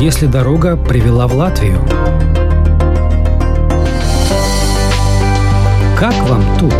если дорога привела в Латвию? Как вам тут?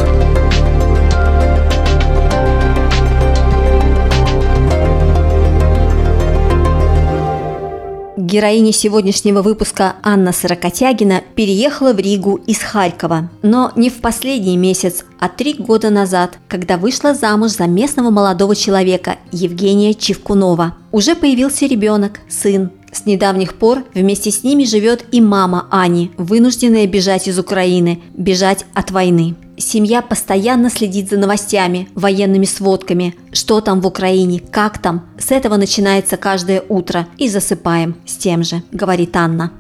Героиня сегодняшнего выпуска Анна Сорокотягина переехала в Ригу из Харькова. Но не в последний месяц, а три года назад, когда вышла замуж за местного молодого человека Евгения Чевкунова. Уже появился ребенок, сын. С недавних пор вместе с ними живет и мама Ани, вынужденная бежать из Украины, бежать от войны. Семья постоянно следит за новостями, военными сводками, что там в Украине, как там. С этого начинается каждое утро и засыпаем с тем же, говорит Анна.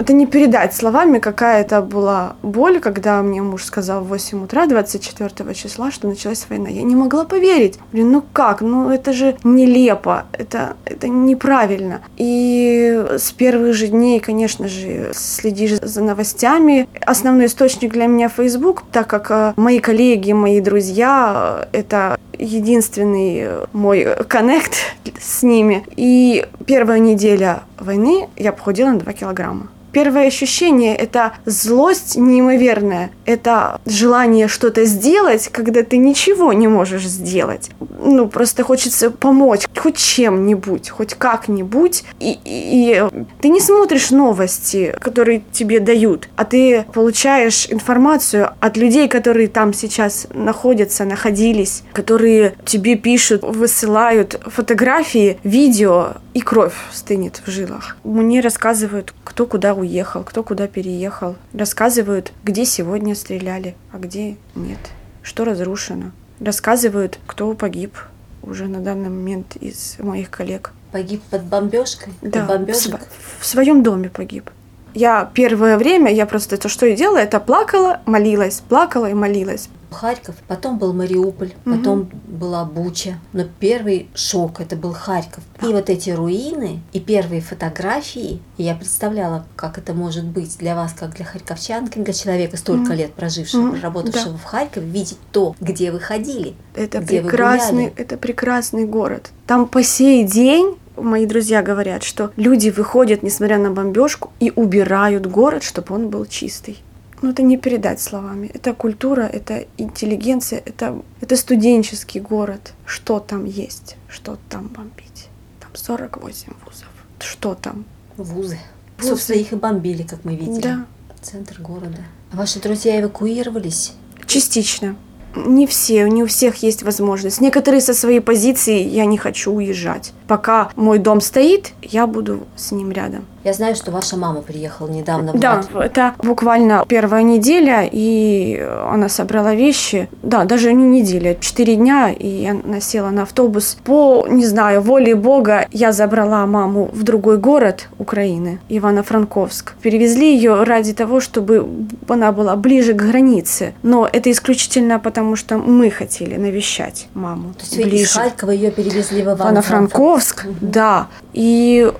Это не передать словами, какая это была боль, когда мне муж сказал в 8 утра 24 числа, что началась война. Я не могла поверить. Блин, ну как? Ну это же нелепо, это, это неправильно. И с первых же дней, конечно же, следишь за новостями. Основной источник для меня Facebook, так как э, мои коллеги, мои друзья, э, это единственный мой коннект с ними. И первая неделя войны я похудела на 2 килограмма. Первое ощущение – это злость неимоверная, это желание что-то сделать, когда ты ничего не можешь сделать. Ну, просто хочется помочь хоть чем-нибудь, хоть как-нибудь. И, и, и ты не смотришь новости, которые тебе дают, а ты получаешь информацию от людей, которые там сейчас находятся, находились, которые тебе пишут, высылают фотографии, видео, и кровь стынет в жилах. Мне рассказывают, кто куда уехал, кто куда переехал. Рассказывают, где сегодня стреляли, а где нет, что разрушено. Рассказывают, кто погиб уже на данный момент из моих коллег. Погиб под бомбежкой? Да, под в, в своем доме погиб. Я первое время, я просто то, что я делала, это плакала, молилась, плакала и молилась. Харьков, потом был Мариуполь, потом угу. была Буча. Но первый шок это был Харьков. И вот эти руины, и первые фотографии, и я представляла, как это может быть для вас, как для харьковчанки, для человека столько угу. лет прожившего, угу. работавшего да. в Харькове, видеть то, где вы ходили. Это прекрасный, это прекрасный город. Там по сей день мои друзья говорят, что люди выходят, несмотря на бомбежку, и убирают город, чтобы он был чистый. Ну, это не передать словами. Это культура, это интеллигенция, это, это студенческий город. Что там есть, что там бомбить. Там 48 вузов. Что там? Вузы. Вузы. Собственно, их и бомбили, как мы видели. Да. Центр города. А ваши друзья эвакуировались? Частично. Не все, не у всех есть возможность. Некоторые со своей позиции я не хочу уезжать. Пока мой дом стоит, я буду с ним рядом. Я знаю, что ваша мама приехала недавно в Да, Латвию. это буквально первая неделя, и она собрала вещи. Да, даже не неделя, четыре дня, и она села на автобус. По, не знаю, воле Бога я забрала маму в другой город Украины, Ивано-Франковск. Перевезли ее ради того, чтобы она была ближе к границе. Но это исключительно потому, что мы хотели навещать маму. То есть ближе. вы из Харькова ее перевезли в Ивано-Франковск? Ивано да. И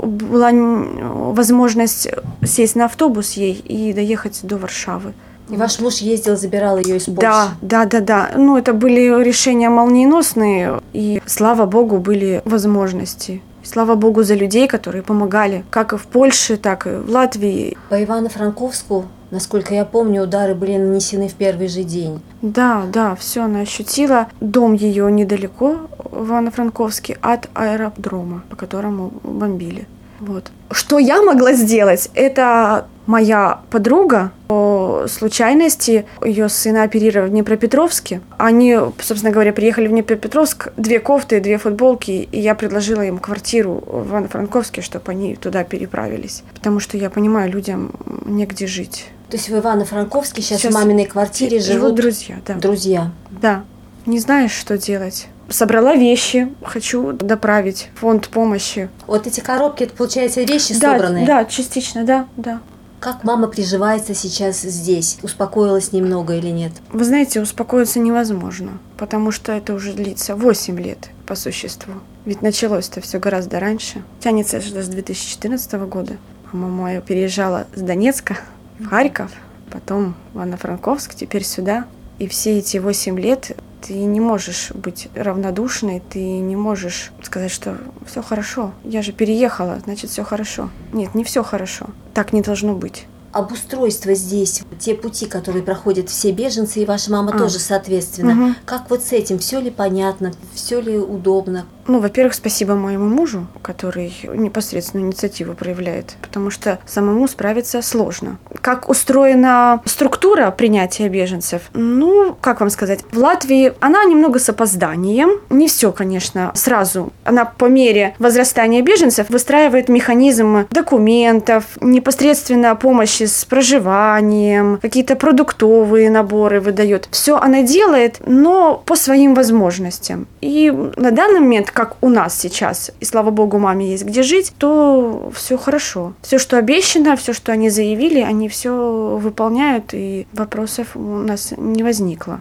была возможность сесть на автобус ей и доехать до Варшавы. И ваш муж ездил, забирал ее из Польши? Да, да, да, да. Ну, это были решения молниеносные, и слава богу, были возможности. Слава богу за людей, которые помогали, как и в Польше, так и в Латвии. По Ивано-Франковску, насколько я помню, удары были нанесены в первый же день. Да, да, все она ощутила. Дом ее недалеко в Ивано-Франковске от аэродрома, по которому бомбили. Вот. Что я могла сделать? Это моя подруга по случайности ее сына оперировали в Днепропетровске. Они, собственно говоря, приехали в Днепропетровск, две кофты, две футболки, и я предложила им квартиру в Ивано-Франковске, чтобы они туда переправились. Потому что я понимаю, людям негде жить. То есть в Ивано-Франковске сейчас, сейчас в маминой квартире живут, живут друзья, да. Друзья. Да. Не знаешь, что делать собрала вещи, хочу доправить фонд помощи. Вот эти коробки, это получается вещи да, собранные? Да, частично, да, да. Как мама приживается сейчас здесь? Успокоилась немного или нет? Вы знаете, успокоиться невозможно, потому что это уже длится 8 лет по существу. Ведь началось это все гораздо раньше. Тянется это с 2014 года. Мама моя переезжала с Донецка в Харьков, потом в Ивано-Франковск, теперь сюда. И все эти 8 лет Ты не можешь быть равнодушной, ты не можешь сказать, что все хорошо. Я же переехала, значит все хорошо. Нет, не все хорошо. Так не должно быть обустройство здесь, те пути, которые проходят все беженцы, и ваша мама а. тоже, соответственно. Угу. Как вот с этим? Все ли понятно? Все ли удобно? Ну, во-первых, спасибо моему мужу, который непосредственно инициативу проявляет, потому что самому справиться сложно. Как устроена структура принятия беженцев? Ну, как вам сказать, в Латвии она немного с опозданием. Не все, конечно, сразу. Она по мере возрастания беженцев выстраивает механизм документов, непосредственно помощи с проживанием, какие-то продуктовые наборы выдает. Все она делает, но по своим возможностям. И на данный момент как у нас сейчас, и слава богу, маме есть где жить, то все хорошо. Все, что обещано, все, что они заявили, они все выполняют, и вопросов у нас не возникло.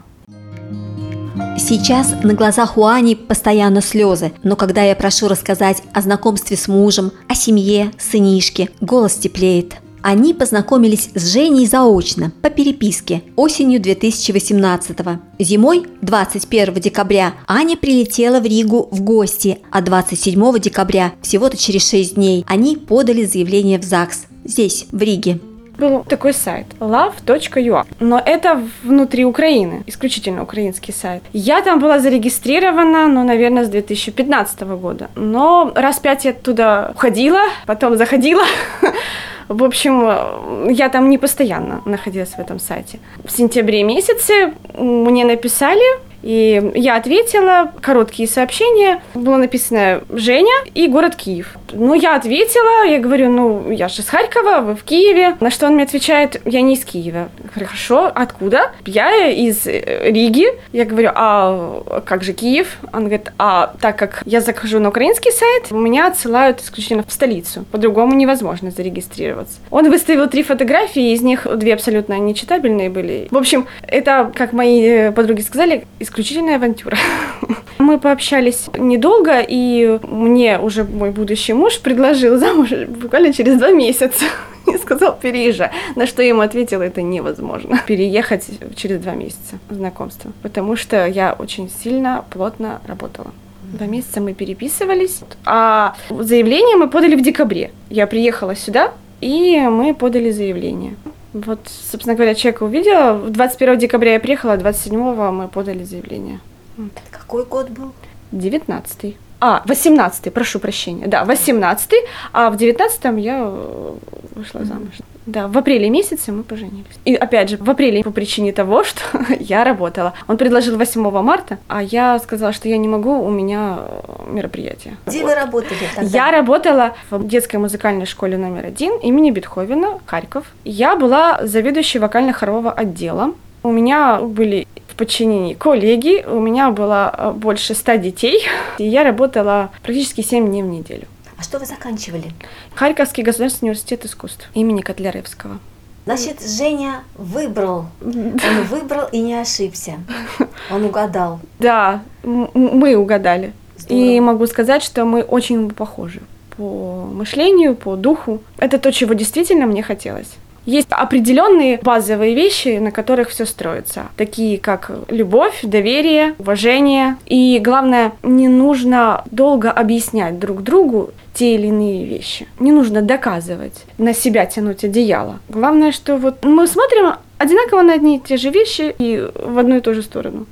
Сейчас на глазах у Ани постоянно слезы, но когда я прошу рассказать о знакомстве с мужем, о семье, сынишке, голос теплеет – они познакомились с Женей заочно, по переписке, осенью 2018 -го. Зимой, 21 декабря, Аня прилетела в Ригу в гости, а 27 декабря, всего-то через 6 дней, они подали заявление в ЗАГС, здесь, в Риге был такой сайт love.ua, но это внутри Украины, исключительно украинский сайт. Я там была зарегистрирована, ну, наверное, с 2015 года, но раз пять я туда уходила, потом заходила, В общем, я там не постоянно находилась в этом сайте. В сентябре месяце мне написали, и я ответила, короткие сообщения. Было написано «Женя» и город Киев. Ну, я ответила, я говорю, ну, я же из Харькова, вы в Киеве. На что он мне отвечает, я не из Киева. Я говорю, хорошо, откуда? Я из э, Риги. Я говорю, а как же Киев? Он говорит, а так как я захожу на украинский сайт, меня отсылают исключительно в столицу. По-другому невозможно зарегистрироваться. Он выставил три фотографии, из них две абсолютно нечитабельные были. В общем, это, как мои подруги сказали, исключительная авантюра. Мы пообщались недолго, и мне уже мой будущий муж предложил замуж буквально через два месяца и сказал переезжай. На что я ему ответила, это невозможно. Переехать через два месяца знакомства. Потому что я очень сильно, плотно работала. Два месяца мы переписывались, а заявление мы подали в декабре. Я приехала сюда, и мы подали заявление. Вот, собственно говоря, человека увидела. 21 декабря я приехала, 27 мы подали заявление. Какой год был? 19 а, 18 прошу прощения. Да, 18 а в 19 я э, вышла замуж. Да, в апреле месяце мы поженились. И опять же, в апреле по причине того, что я работала. Он предложил 8 марта, а я сказала, что я не могу, у меня э, мероприятие. Где вот. вы работали тогда? Я работала в детской музыкальной школе номер один имени Бетховена, Харьков. Я была заведующей вокально-хорового отдела. У меня были в подчинении коллеги, у меня было э, больше ста детей, и я работала практически 7 дней в неделю. А что вы заканчивали? Харьковский государственный университет искусств имени Котляревского. Значит, Женя выбрал. Он выбрал и не ошибся. Он угадал. Да, мы угадали. Здорово. И могу сказать, что мы очень похожи по мышлению, по духу. Это то, чего действительно мне хотелось. Есть определенные базовые вещи, на которых все строится, такие как любовь, доверие, уважение. И главное, не нужно долго объяснять друг другу те или иные вещи. Не нужно доказывать, на себя тянуть одеяло. Главное, что вот мы смотрим одинаково на одни и те же вещи и в одну и ту же сторону.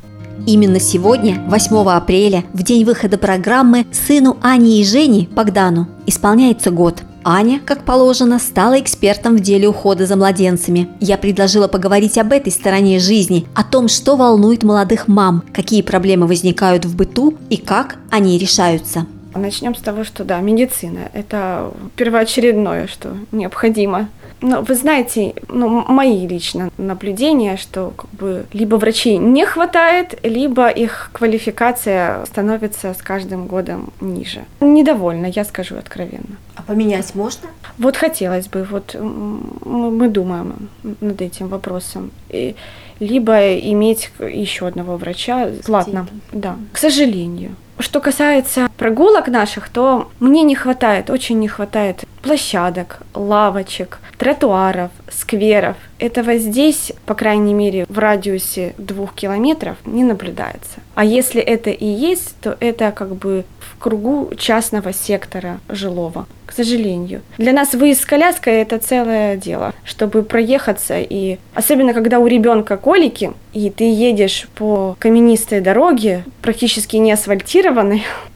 Именно сегодня, 8 апреля, в день выхода программы, сыну Ани и Жени, Богдану, исполняется год – Аня, как положено, стала экспертом в деле ухода за младенцами. Я предложила поговорить об этой стороне жизни, о том, что волнует молодых мам, какие проблемы возникают в быту и как они решаются. Начнем с того, что да, медицина – это первоочередное, что необходимо ну, вы знаете, ну, мои лично наблюдения, что как бы либо врачей не хватает, либо их квалификация становится с каждым годом ниже. Недовольна, я скажу откровенно. А поменять можно? Вот хотелось бы, вот мы думаем над этим вопросом. И либо иметь еще одного врача платно. Да, к сожалению. Что касается прогулок наших, то мне не хватает, очень не хватает площадок, лавочек, тротуаров, скверов. Этого здесь, по крайней мере, в радиусе двух километров не наблюдается. А если это и есть, то это как бы в кругу частного сектора жилого, к сожалению. Для нас выезд с коляской – это целое дело, чтобы проехаться. И особенно, когда у ребенка колики, и ты едешь по каменистой дороге, практически не асфальтированной,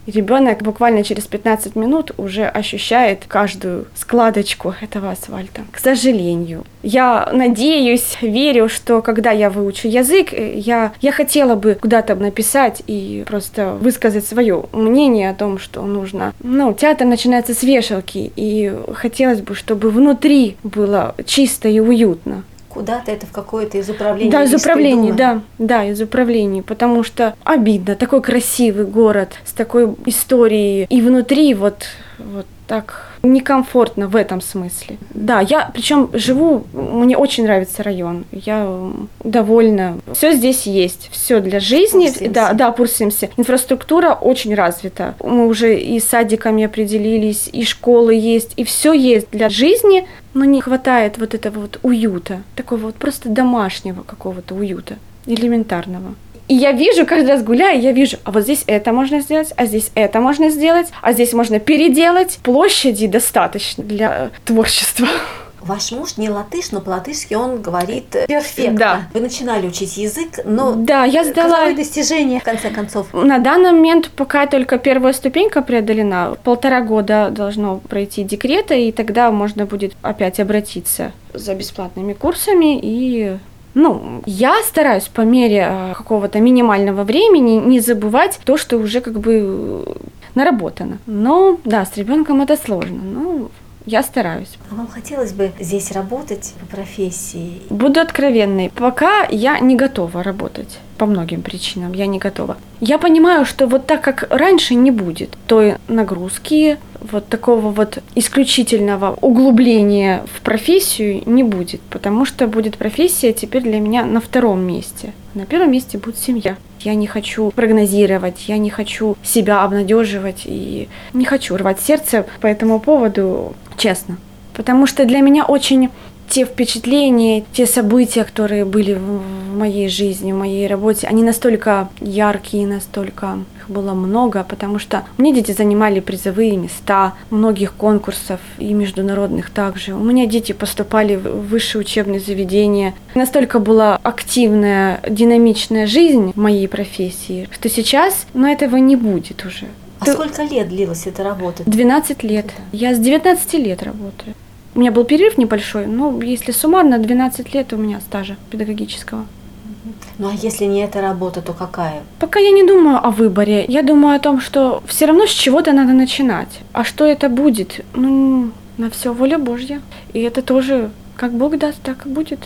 ребенок буквально через 15 минут уже ощущает каждую складочку этого асфальта. К сожалению. Я надеюсь, верю, что когда я выучу язык, э, я, я хотела бы куда-то написать и просто высказать свое мнение о том, что нужно. Ну, театр начинается с вешалки, и хотелось бы, чтобы внутри было чисто и уютно куда-то это в какое-то из управлений. Да, из управлений, да, да, из управлений, потому что обидно, такой красивый город с такой историей, и внутри вот, вот так некомфортно в этом смысле. Да, я причем живу, мне очень нравится район, я довольна. Все здесь есть, все для жизни. Пурсимся. Да, да, Пурсимся. Инфраструктура очень развита. Мы уже и садиками определились, и школы есть, и все есть для жизни, но не хватает вот этого вот уюта, такого вот просто домашнего какого-то уюта, элементарного. И я вижу, каждый раз гуляя, я вижу, а вот здесь это можно сделать, а здесь это можно сделать, а здесь можно переделать. Площади достаточно для творчества. Ваш муж не латыш, но по-латышски он говорит перфектно. Да. Вы начинали учить язык, но да, я сдала какое достижение в конце концов. На данный момент пока только первая ступенька преодолена. Полтора года должно пройти декрета, и тогда можно будет опять обратиться за бесплатными курсами и ну, я стараюсь по мере э, какого-то минимального времени не забывать то, что уже как бы э, наработано. Но да, с ребенком это сложно. Но я стараюсь. А вам хотелось бы здесь работать по профессии? Буду откровенной. Пока я не готова работать. По многим причинам я не готова. Я понимаю, что вот так, как раньше, не будет той нагрузки, вот такого вот исключительного углубления в профессию не будет, потому что будет профессия теперь для меня на втором месте. На первом месте будет семья. Я не хочу прогнозировать, я не хочу себя обнадеживать и не хочу рвать сердце по этому поводу, честно. Потому что для меня очень те впечатления, те события, которые были в моей жизни, в моей работе, они настолько яркие, настолько их было много, потому что мне дети занимали призовые места многих конкурсов и международных также. У меня дети поступали в высшие учебные заведения. Настолько была активная, динамичная жизнь в моей профессии, что сейчас, но ну, этого не будет уже. А Ты... сколько лет длилась эта работа? 12 лет. Я с 19 лет работаю. У меня был перерыв небольшой, но если суммарно 12 лет у меня стажа педагогического. Ну а если не эта работа, то какая? Пока я не думаю о выборе. Я думаю о том, что все равно с чего-то надо начинать. А что это будет? Ну, на все воля Божья. И это тоже, как Бог даст, так и будет.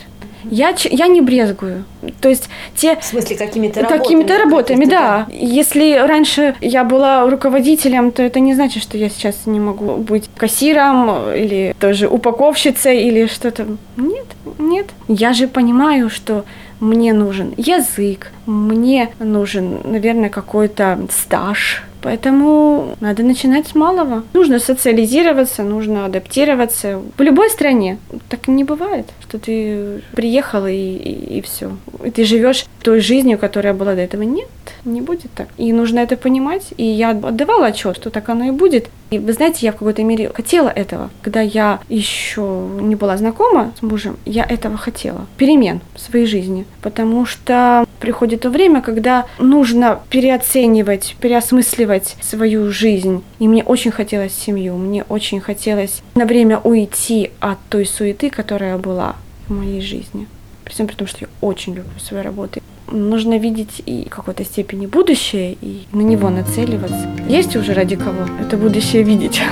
Я, я не брезгую. То есть те... В смысле, какими-то работами? Какими-то работами, да. Если раньше я была руководителем, то это не значит, что я сейчас не могу быть кассиром или тоже упаковщицей или что-то. Нет, нет. Я же понимаю, что мне нужен язык, мне нужен, наверное, какой-то стаж, Поэтому надо начинать с малого. Нужно социализироваться, нужно адаптироваться. В любой стране так не бывает, что ты приехала и, и, и все. И ты живешь той жизнью, которая была до этого. Нет, не будет так. И нужно это понимать. И я отдавала отчет, что так оно и будет. И вы знаете, я в какой-то мере хотела этого. Когда я еще не была знакома с мужем, я этого хотела. Перемен в своей жизни. Потому что приходит то время, когда нужно переоценивать, переосмысливать свою жизнь. И мне очень хотелось семью, мне очень хотелось на время уйти от той суеты, которая была в моей жизни. При всем при том, что я очень люблю свою работу. Нужно видеть и в какой-то степени будущее, и на него нацеливаться. Есть уже ради кого это будущее видеть.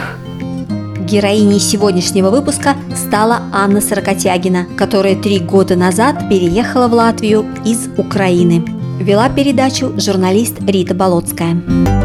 Героиней сегодняшнего выпуска стала Анна Сорокотягина, которая три года назад переехала в Латвию из Украины. Вела передачу журналист Рита Болотская.